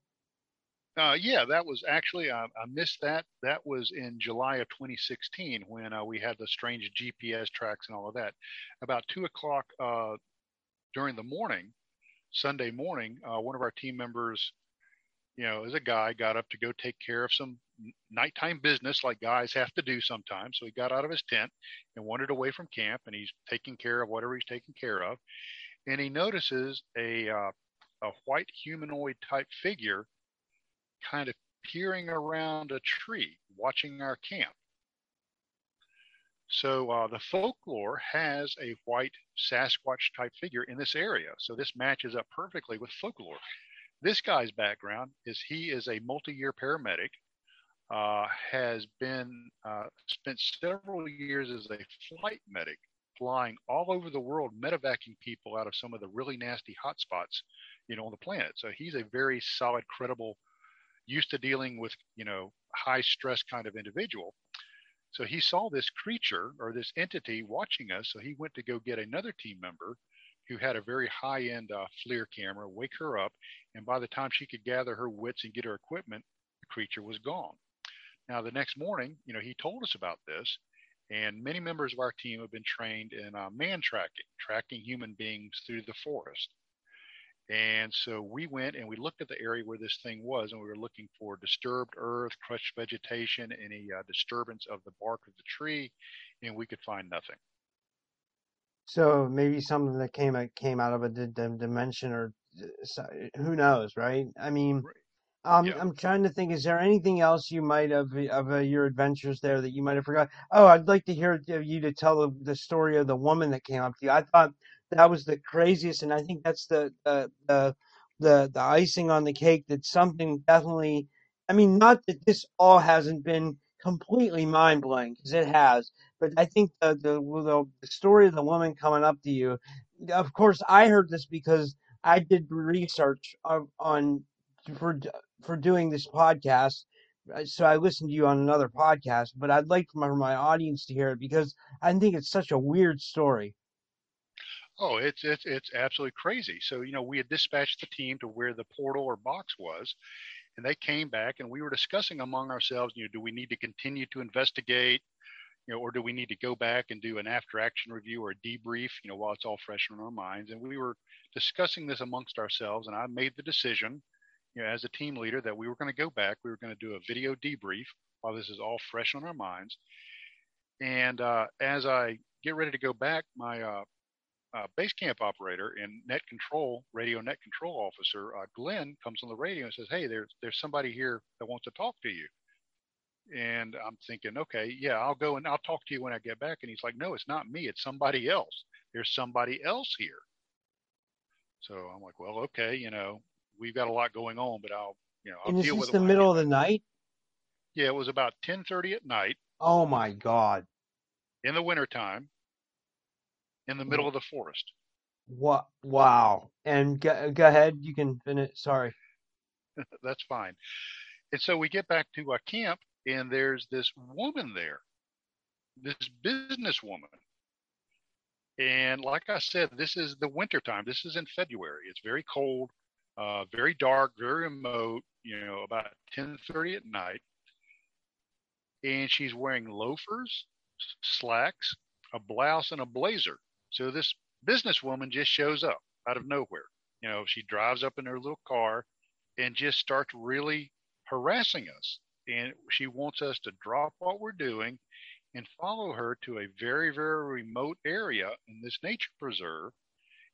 Uh, yeah, that was actually uh, I missed that. That was in July of 2016 when uh, we had the strange GPS tracks and all of that. About two o'clock uh, during the morning, Sunday morning, uh, one of our team members, you know, as a guy, got up to go take care of some nighttime business like guys have to do sometimes. So he got out of his tent and wandered away from camp, and he's taking care of whatever he's taking care of, and he notices a uh, a white humanoid type figure kind of peering around a tree, watching our camp. So uh, the folklore has a white Sasquatch type figure in this area. So this matches up perfectly with folklore. This guy's background is he is a multi-year paramedic, uh, has been uh, spent several years as a flight medic, flying all over the world, medevacing people out of some of the really nasty hotspots, you know, on the planet. So he's a very solid, credible used to dealing with, you know, high stress kind of individual. So he saw this creature or this entity watching us. So he went to go get another team member who had a very high end uh, FLIR camera, wake her up. And by the time she could gather her wits and get her equipment, the creature was gone. Now, the next morning, you know, he told us about this. And many members of our team have been trained in uh, man tracking, tracking human beings through the forest. And so we went and we looked at the area where this thing was, and we were looking for disturbed earth, crushed vegetation, any uh, disturbance of the bark of the tree, and we could find nothing. So maybe something that came came out of a dimension, or uh, who knows, right? I mean, um, yeah. I'm trying to think. Is there anything else you might have of uh, your adventures there that you might have forgot? Oh, I'd like to hear you to tell the, the story of the woman that came up to you. I thought that was the craziest, and I think that's the the the the, the icing on the cake. That something definitely. I mean, not that this all hasn't been completely mind blowing because it has, but I think the, the the story of the woman coming up to you. Of course, I heard this because I did research on, on for for doing this podcast. Uh, so I listened to you on another podcast, but I'd like for my, for my audience to hear it because I think it's such a weird story. Oh, it's it's it's absolutely crazy. So you know, we had dispatched the team to where the portal or box was, and they came back, and we were discussing among ourselves. You know, do we need to continue to investigate? You know, or do we need to go back and do an after action review or a debrief? You know, while it's all fresh in our minds, and we were discussing this amongst ourselves, and I made the decision, you know, as a team leader, that we were going to go back. We were going to do a video debrief while this is all fresh on our minds. And uh, as I get ready to go back, my uh, uh, base camp operator and net control, radio net control officer, uh, Glenn, comes on the radio and says, "Hey, there's there's somebody here that wants to talk to you." And I'm thinking, okay, yeah, I'll go and I'll talk to you when I get back. And he's like, "No, it's not me. It's somebody else. There's somebody else here." So I'm like, "Well, okay, you know, we've got a lot going on, but I'll, you know, I'll and deal is with this the middle of the night? Yeah, it was about 10:30 at night. Oh my God! In the wintertime in the middle of the forest. What? Wow. And go, go ahead. You can finish. Sorry. That's fine. And so we get back to our camp, and there's this woman there, this businesswoman. And like I said, this is the winter time. This is in February. It's very cold, uh, very dark, very remote. You know, about 10:30 at night, and she's wearing loafers, slacks, a blouse, and a blazer. So this businesswoman just shows up out of nowhere. You know, she drives up in her little car and just starts really harassing us. And she wants us to drop what we're doing and follow her to a very, very remote area in this nature preserve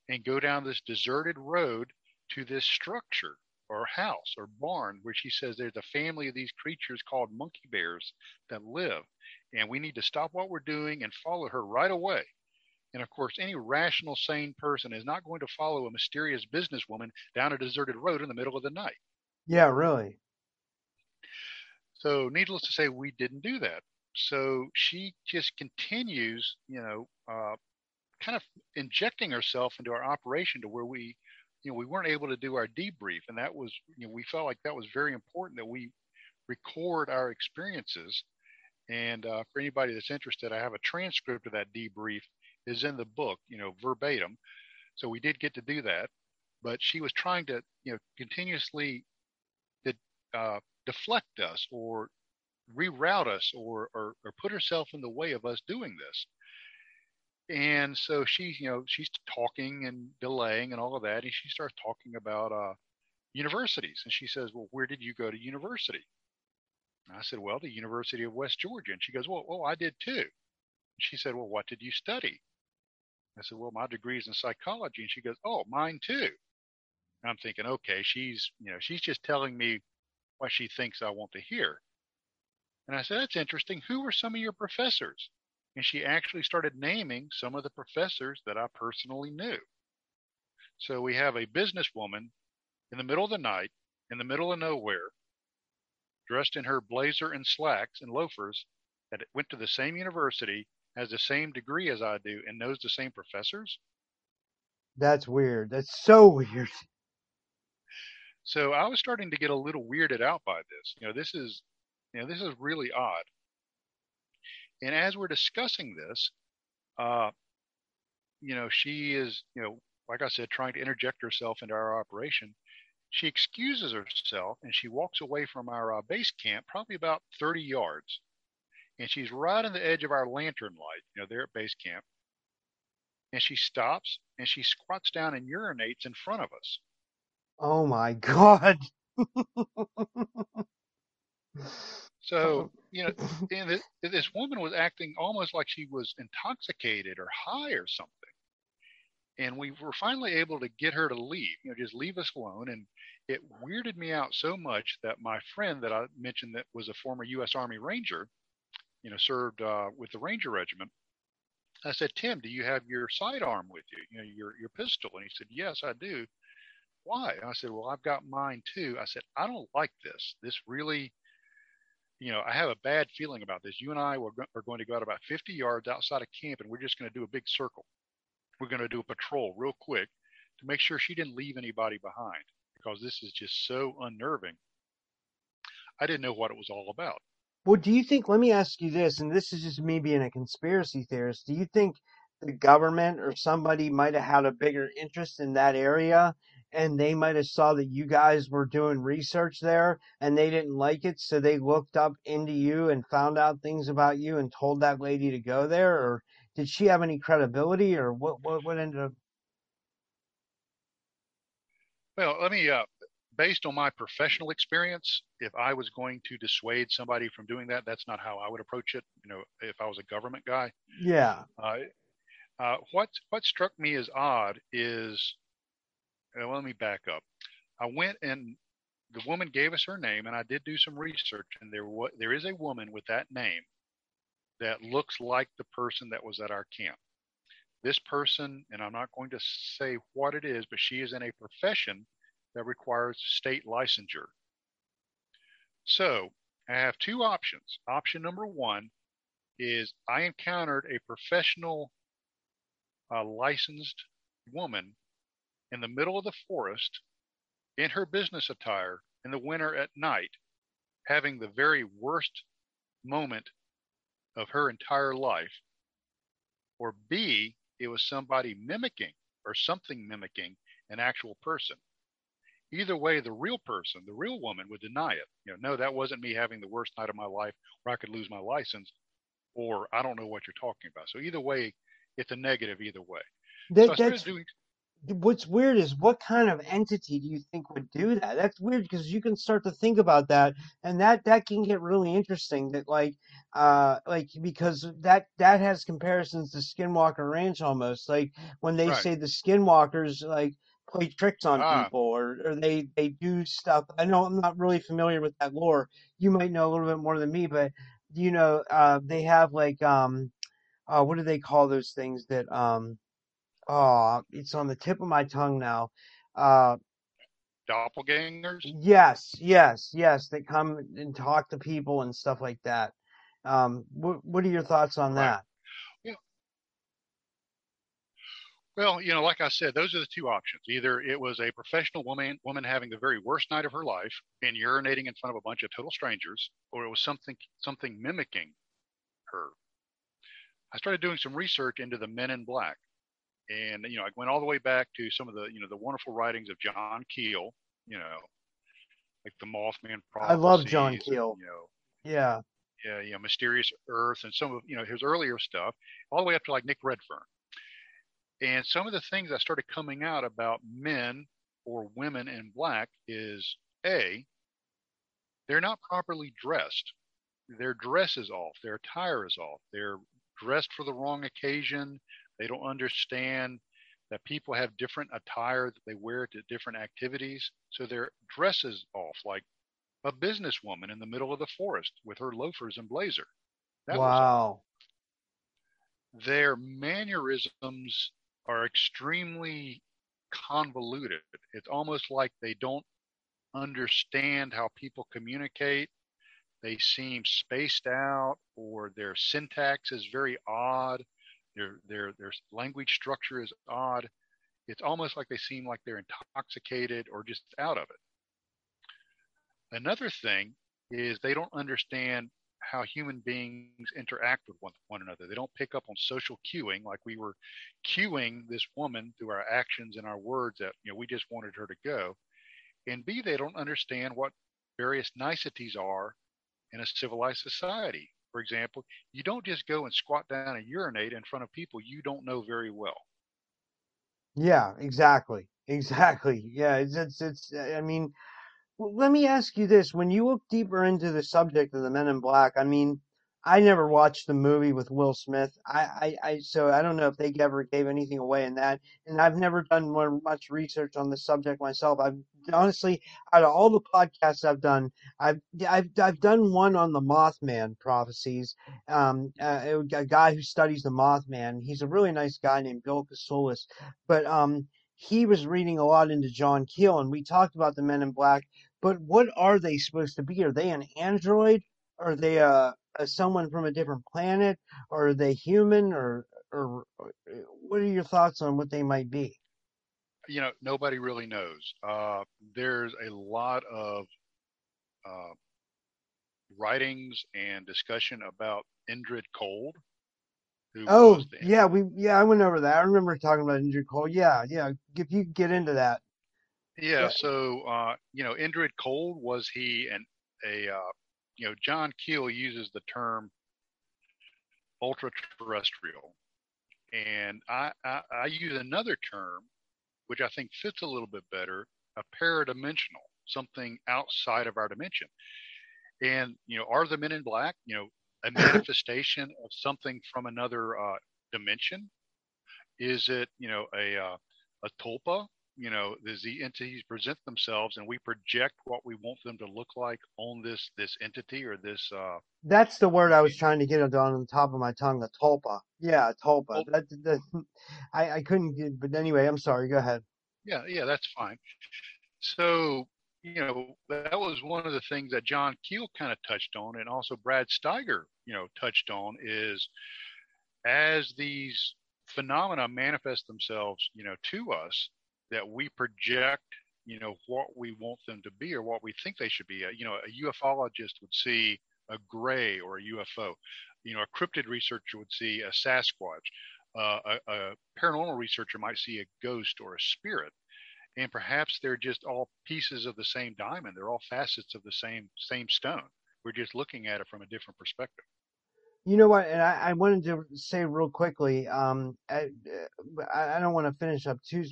and go down this deserted road to this structure or house or barn where she says there's a family of these creatures called monkey bears that live. And we need to stop what we're doing and follow her right away. And of course, any rational, sane person is not going to follow a mysterious businesswoman down a deserted road in the middle of the night. Yeah, really. So, needless to say, we didn't do that. So she just continues, you know, uh, kind of injecting herself into our operation to where we, you know, we weren't able to do our debrief, and that was, you know, we felt like that was very important that we record our experiences. And uh, for anybody that's interested, I have a transcript of that debrief is in the book, you know, verbatim. So we did get to do that, but she was trying to, you know, continuously de- uh, deflect us or reroute us or, or, or put herself in the way of us doing this. And so she's, you know, she's talking and delaying and all of that. And she starts talking about uh, universities. And she says, well, where did you go to university? And I said, well, the University of West Georgia. And she goes, well, oh, I did too. And she said, well, what did you study? I said, well, my degree is in psychology. And she goes, oh, mine too. And I'm thinking, okay, she's, you know, she's just telling me what she thinks I want to hear. And I said, that's interesting. Who were some of your professors? And she actually started naming some of the professors that I personally knew. So we have a businesswoman in the middle of the night, in the middle of nowhere, dressed in her blazer and slacks and loafers, that went to the same university, has the same degree as I do, and knows the same professors. That's weird. That's so weird. So I was starting to get a little weirded out by this. You know, this is you know, this is really odd. And as we're discussing this, uh, you know, she is, you know, like I said, trying to interject herself into our operation. She excuses herself and she walks away from our uh, base camp, probably about 30 yards. And she's right on the edge of our lantern light, you know, there at base camp. And she stops and she squats down and urinates in front of us. Oh my God. So, you know, and this woman was acting almost like she was intoxicated or high or something. And we were finally able to get her to leave, you know, just leave us alone. And it weirded me out so much that my friend that I mentioned that was a former U.S. Army Ranger, you know, served uh, with the Ranger Regiment. I said, Tim, do you have your sidearm with you? You know, your your pistol? And he said, Yes, I do. Why? I said, Well, I've got mine too. I said, I don't like this. This really you know, I have a bad feeling about this. You and I are going to go out about 50 yards outside of camp, and we're just going to do a big circle. We're going to do a patrol real quick to make sure she didn't leave anybody behind because this is just so unnerving. I didn't know what it was all about. Well, do you think, let me ask you this, and this is just me being a conspiracy theorist. Do you think the government or somebody might have had a bigger interest in that area and they might have saw that you guys were doing research there and they didn't like it so they looked up into you and found out things about you and told that lady to go there or did she have any credibility or what what, what ended up well let me uh based on my professional experience if i was going to dissuade somebody from doing that that's not how i would approach it you know if i was a government guy. Yeah. Uh, uh, what what struck me as odd is let me back up. I went and the woman gave us her name, and I did do some research, and there was there is a woman with that name that looks like the person that was at our camp. This person, and I'm not going to say what it is, but she is in a profession that requires state licensure. So I have two options. Option number one is I encountered a professional uh, licensed woman in the middle of the forest in her business attire in the winter at night, having the very worst moment of her entire life, or B, it was somebody mimicking or something mimicking an actual person. Either way, the real person, the real woman would deny it. You know, no, that wasn't me having the worst night of my life where I could lose my license, or I don't know what you're talking about. So either way, it's a negative either way. That, so that's, doing, what's weird is what kind of entity do you think would do that that's weird because you can start to think about that and that that can get really interesting that like uh like because that that has comparisons to skinwalker ranch almost like when they right. say the skinwalkers like play tricks on ah. people or, or they they do stuff i know i'm not really familiar with that lore you might know a little bit more than me but you know uh they have like um uh what do they call those things that um oh, it's on the tip of my tongue now. Uh, Doppelgangers. Yes, yes, yes. They come and talk to people and stuff like that. Um, what What are your thoughts on right. that? Well, you know, like I said, those are the two options. Either it was a professional woman woman having the very worst night of her life and urinating in front of a bunch of total strangers, or it was something something mimicking her. I started doing some research into the Men in Black, and you know I went all the way back to some of the you know the wonderful writings of John Keel, you know, like the Mothman I love John Keel. You know, yeah, yeah, you know, Mysterious Earth, and some of you know his earlier stuff, all the way up to like Nick Redfern. And some of the things that started coming out about men or women in black is a they're not properly dressed. Their dress is off. Their attire is off. They're dressed for the wrong occasion. They don't understand that people have different attire that they wear to different activities. So their dress is off, like a businesswoman in the middle of the forest with her loafers and blazer. That wow. Their mannerisms are extremely convoluted. It's almost like they don't understand how people communicate. They seem spaced out, or their syntax is very odd. Their their their language structure is odd. It's almost like they seem like they're intoxicated or just out of it. Another thing is they don't understand how human beings interact with one, one another. They don't pick up on social cueing like we were cueing this woman through our actions and our words that you know we just wanted her to go. And B, they don't understand what various niceties are in a civilized society for example, you don't just go and squat down and urinate in front of people you don't know very well. Yeah, exactly. Exactly. Yeah, it's it's, it's I mean, let me ask you this: when you look deeper into the subject of the Men in Black, I mean, I never watched the movie with Will Smith. I, I, I, so I don't know if they ever gave anything away in that. And I've never done more, much research on the subject myself. I've honestly, out of all the podcasts I've done, I've, I've, I've done one on the Mothman prophecies. Um, uh, a guy who studies the Mothman. He's a really nice guy named Bill Kasulis. But, um, he was reading a lot into John Keel, and we talked about the Men in Black. But what are they supposed to be? Are they an android? Are they a uh, someone from a different planet, or are they human, or or uh, what are your thoughts on what they might be? You know, nobody really knows. Uh, there's a lot of uh, writings and discussion about Indrid Cold. oh, yeah, we yeah, I went over that. I remember talking about Indrid Cold. Yeah, yeah. If you get into that. Yeah, yeah. so uh, you know, Indrid Cold was he an a uh, you know, John Keel uses the term ultra terrestrial. And I, I, I, use another term, which I think fits a little bit better, a paradimensional, something outside of our dimension. And, you know, are the men in black, you know, a manifestation of something from another uh, dimension? Is it, you know, a, uh, a tulpa, you know the entities present themselves and we project what we want them to look like on this this entity or this uh that's the word i was trying to get it on the top of my tongue the tulpa. Yeah tulpa. That, that, i i couldn't get but anyway i'm sorry. Go ahead. Yeah yeah that's fine. So you know that was one of the things that john keel kind of touched on and also brad steiger you know touched on is as these phenomena manifest themselves, you know, to us that we project, you know, what we want them to be or what we think they should be. Uh, you know, a ufologist would see a gray or a UFO. You know, a cryptid researcher would see a Sasquatch. Uh, a, a paranormal researcher might see a ghost or a spirit and perhaps they're just all pieces of the same diamond they're all facets of the same same stone we're just looking at it from a different perspective you know what? And I, I wanted to say real quickly. Um, I, I don't want to finish up too.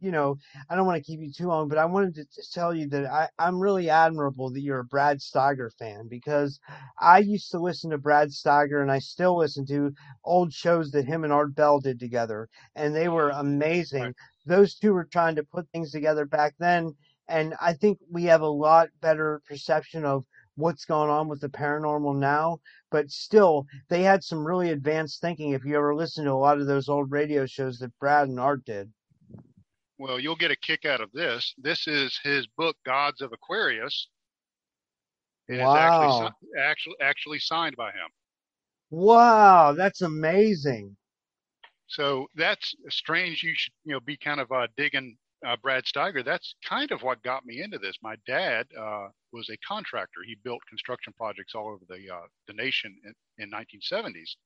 You know, I don't want to keep you too long, but I wanted to tell you that I, I'm really admirable that you're a Brad Steiger fan because I used to listen to Brad Steiger, and I still listen to old shows that him and Art Bell did together, and they were amazing. Right. Those two were trying to put things together back then, and I think we have a lot better perception of what's going on with the paranormal now, but still, they had some really advanced thinking if you ever listen to a lot of those old radio shows that Brad and Art did. Well, you'll get a kick out of this. This is his book, Gods of Aquarius. It wow. actually, actually, actually signed by him. Wow, that's amazing. So that's strange. You should, you know, be kind of uh, digging uh, Brad Steiger, that's kind of what got me into this. My dad uh, was a contractor. He built construction projects all over the uh, the nation in, in 1970s.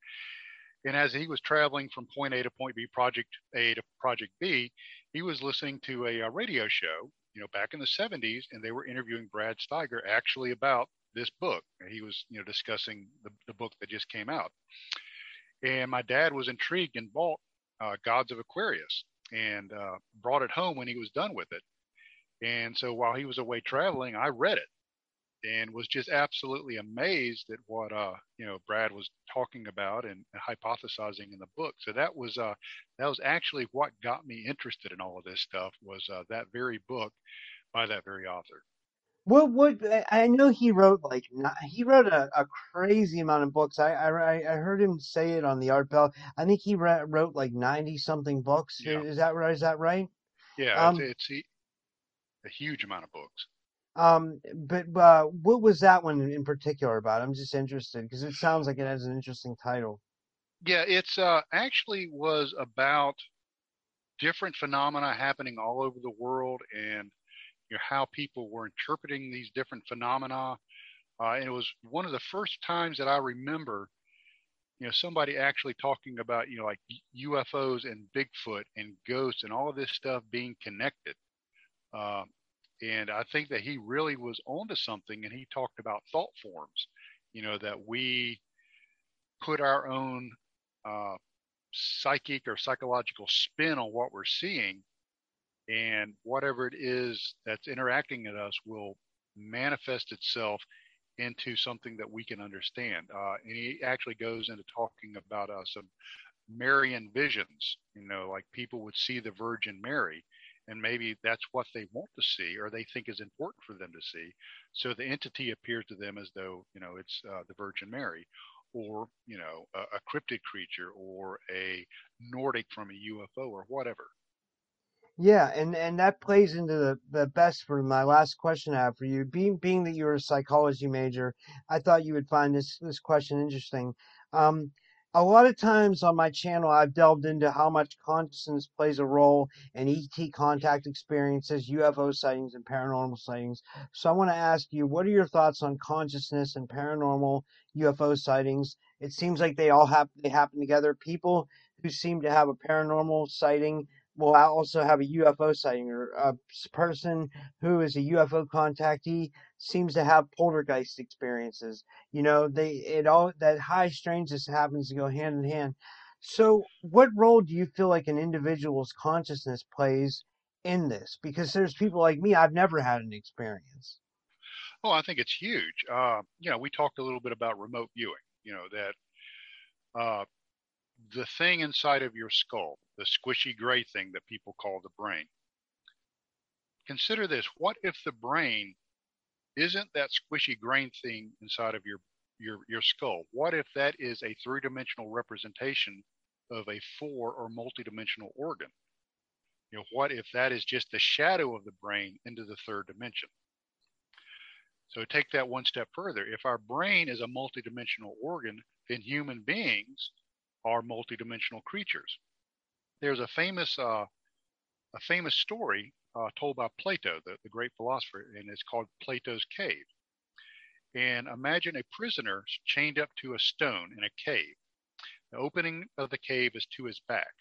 And as he was traveling from point A to point B, project A to project B, he was listening to a, a radio show, you know, back in the 70s, and they were interviewing Brad Steiger actually about this book. He was, you know, discussing the, the book that just came out. And my dad was intrigued and bought uh, Gods of Aquarius and uh, brought it home when he was done with it. And so while he was away traveling, I read it and was just absolutely amazed at what uh, you know Brad was talking about and hypothesizing in the book. So that was uh, that was actually what got me interested in all of this stuff was uh, that very book by that very author. What what I know he wrote like he wrote a, a crazy amount of books. I, I I heard him say it on the Art Bell. I think he wrote like ninety something books. Yeah. Is that right? Is that right? Yeah, um, it's, it's a huge amount of books. Um, but uh, what was that one in particular about? I'm just interested because it sounds like it has an interesting title. Yeah, it's uh actually was about different phenomena happening all over the world and you know, how people were interpreting these different phenomena. Uh, and it was one of the first times that I remember, you know, somebody actually talking about, you know, like UFOs and Bigfoot and ghosts and all of this stuff being connected. Uh, and I think that he really was onto something. And he talked about thought forms, you know, that we put our own uh, psychic or psychological spin on what we're seeing and whatever it is that's interacting at us will manifest itself into something that we can understand. Uh, and he actually goes into talking about uh, some Marian visions, you know, like people would see the Virgin Mary, and maybe that's what they want to see or they think is important for them to see. So the entity appears to them as though, you know, it's uh, the Virgin Mary or, you know, a, a cryptid creature or a Nordic from a UFO or whatever. Yeah, and and that plays into the, the best for my last question I have for you. Being being that you're a psychology major, I thought you would find this this question interesting. Um, a lot of times on my channel, I've delved into how much consciousness plays a role in ET contact experiences, UFO sightings, and paranormal sightings. So I want to ask you, what are your thoughts on consciousness and paranormal UFO sightings? It seems like they all happen they happen together. People who seem to have a paranormal sighting will also have a UFO sighting or a person who is a UFO contactee seems to have poltergeist experiences. You know, they it all that high strangeness happens to go hand in hand. So, what role do you feel like an individual's consciousness plays in this? Because there's people like me, I've never had an experience. Oh, I think it's huge. Uh, you know, we talked a little bit about remote viewing. You know that uh, the thing inside of your skull, the squishy gray thing that people call the brain. Consider this what if the brain isn't that squishy grain thing inside of your, your, your skull? What if that is a three dimensional representation of a four or multidimensional organ? You know, what if that is just the shadow of the brain into the third dimension? So take that one step further. If our brain is a multidimensional organ, then human beings are multidimensional creatures. There's a famous uh, a famous story uh, told by Plato, the, the great philosopher, and it's called Plato's Cave. And imagine a prisoner chained up to a stone in a cave. The opening of the cave is to his back,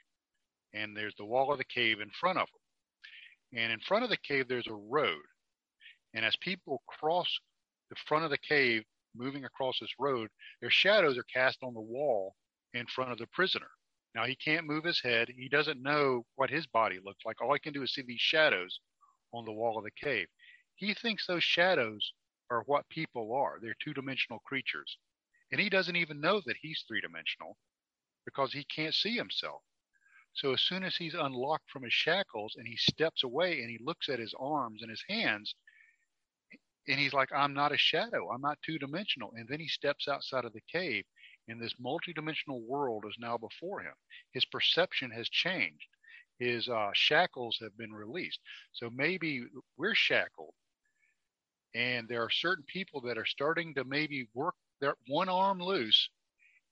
and there's the wall of the cave in front of him. And in front of the cave, there's a road. And as people cross the front of the cave, moving across this road, their shadows are cast on the wall in front of the prisoner. Now he can't move his head. He doesn't know what his body looks like. All he can do is see these shadows on the wall of the cave. He thinks those shadows are what people are. They're two dimensional creatures. And he doesn't even know that he's three dimensional because he can't see himself. So as soon as he's unlocked from his shackles and he steps away and he looks at his arms and his hands, and he's like, I'm not a shadow. I'm not two dimensional. And then he steps outside of the cave and this multidimensional world is now before him. His perception has changed. His uh, shackles have been released. So maybe we're shackled, and there are certain people that are starting to maybe work their one arm loose,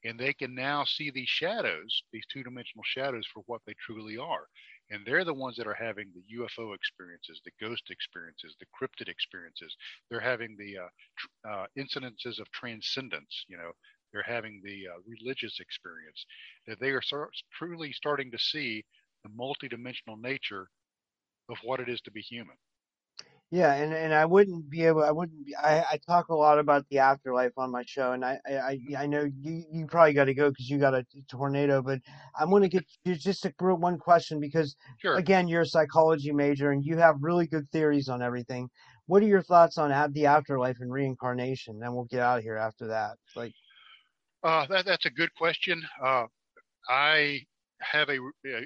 and they can now see these shadows, these two dimensional shadows, for what they truly are. And they're the ones that are having the UFO experiences, the ghost experiences, the cryptid experiences. They're having the uh, tr- uh, incidences of transcendence, you know, they're having the uh, religious experience, that they are truly starting to see the multidimensional nature of what it is to be human. Yeah, and, and I wouldn't be able. I wouldn't. Be, I I talk a lot about the afterlife on my show, and I I I know you you probably got to go because you got a tornado. But I want to get you just a one question because sure. again, you're a psychology major and you have really good theories on everything. What are your thoughts on the afterlife and reincarnation? Then we'll get out of here after that. Like, uh, that, that's a good question. Uh, I have a,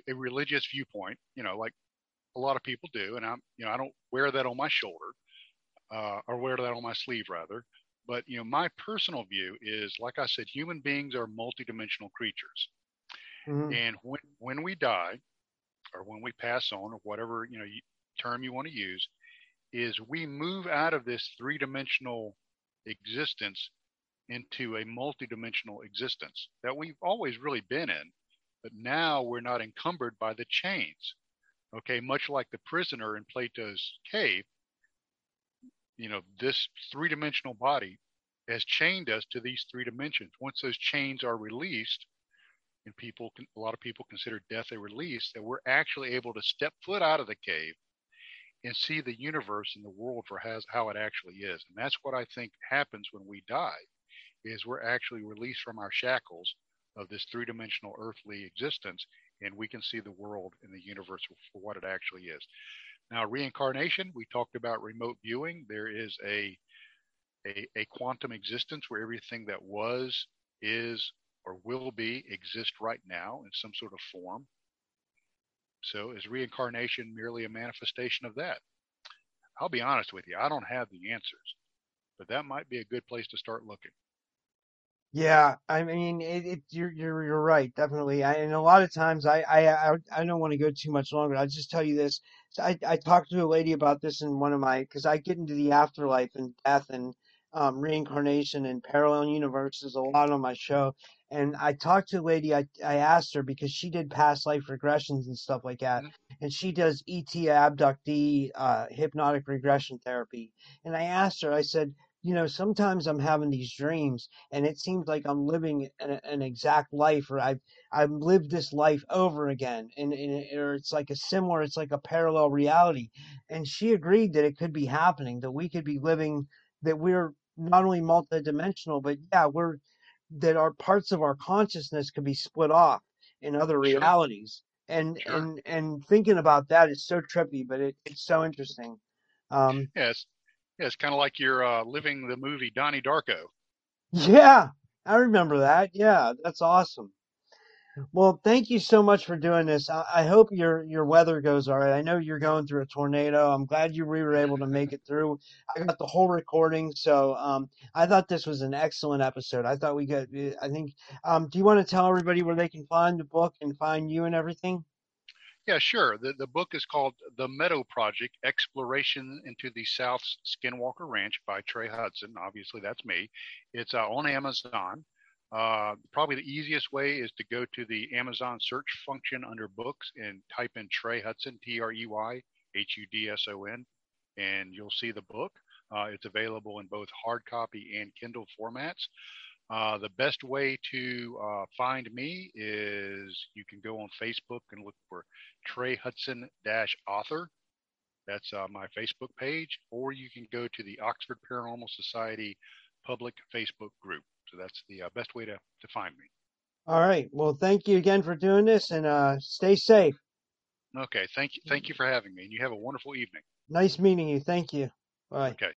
a, religious viewpoint, you know, like a lot of people do, and I'm, you know, I don't wear that on my shoulder, uh, or wear that on my sleeve rather. But you know, my personal view is, like I said, human beings are multidimensional creatures, mm-hmm. and when when we die, or when we pass on, or whatever you know term you want to use, is we move out of this three-dimensional existence into a multidimensional existence that we've always really been in, but now we're not encumbered by the chains. Okay, much like the prisoner in Plato's cave, you know, this three dimensional body has chained us to these three dimensions. Once those chains are released, and people, a lot of people consider death a release, that we're actually able to step foot out of the cave and see the universe and the world for has, how it actually is. And that's what I think happens when we die is we're actually released from our shackles of this three dimensional earthly existence and we can see the world and the universe for what it actually is. Now, reincarnation, we talked about remote viewing. There is a, a, a quantum existence where everything that was, is, or will be exist right now in some sort of form. So, is reincarnation merely a manifestation of that? I'll be honest with you, I don't have the answers, but that might be a good place to start looking. Yeah, I mean, it, it, you're you're you're right, definitely. I, and a lot of times, I I I, I don't want to go too much longer. I'll just tell you this. So I I talked to a lady about this in one of my because I get into the afterlife and death and um, reincarnation and parallel universes a lot on my show. And I talked to a lady. I I asked her because she did past life regressions and stuff like that, mm-hmm. and she does ET abductee uh, hypnotic regression therapy. And I asked her. I said you know, sometimes I'm having these dreams and it seems like I'm living an, an exact life or I've, I've lived this life over again and, and, or it's like a similar, it's like a parallel reality. And she agreed that it could be happening, that we could be living, that we're not only multidimensional, but yeah, we're, that our parts of our consciousness could be split off in other realities. And, sure. and, and thinking about that is so trippy, but it, it's so interesting. Um, yes. Yeah, it's kind of like you're uh, living the movie Donnie Darko. Yeah, I remember that. Yeah, that's awesome. Well, thank you so much for doing this. I, I hope your your weather goes all right. I know you're going through a tornado. I'm glad you were able to make it through. I got the whole recording, so um, I thought this was an excellent episode. I thought we got. I think. Um, do you want to tell everybody where they can find the book and find you and everything? Yeah, sure. The, the book is called The Meadow Project Exploration into the South Skinwalker Ranch by Trey Hudson. Obviously, that's me. It's uh, on Amazon. Uh, probably the easiest way is to go to the Amazon search function under books and type in Trey Hudson, T R E Y H U D S O N, and you'll see the book. Uh, it's available in both hard copy and Kindle formats. Uh, the best way to uh, find me is you can go on Facebook and look for Trey Hudson author. That's uh, my Facebook page, or you can go to the Oxford Paranormal Society public Facebook group. So that's the uh, best way to, to find me. All right. Well, thank you again for doing this and uh, stay safe. Okay. Thank you. Thank you for having me. And you have a wonderful evening. Nice meeting you. Thank you. Bye. Okay.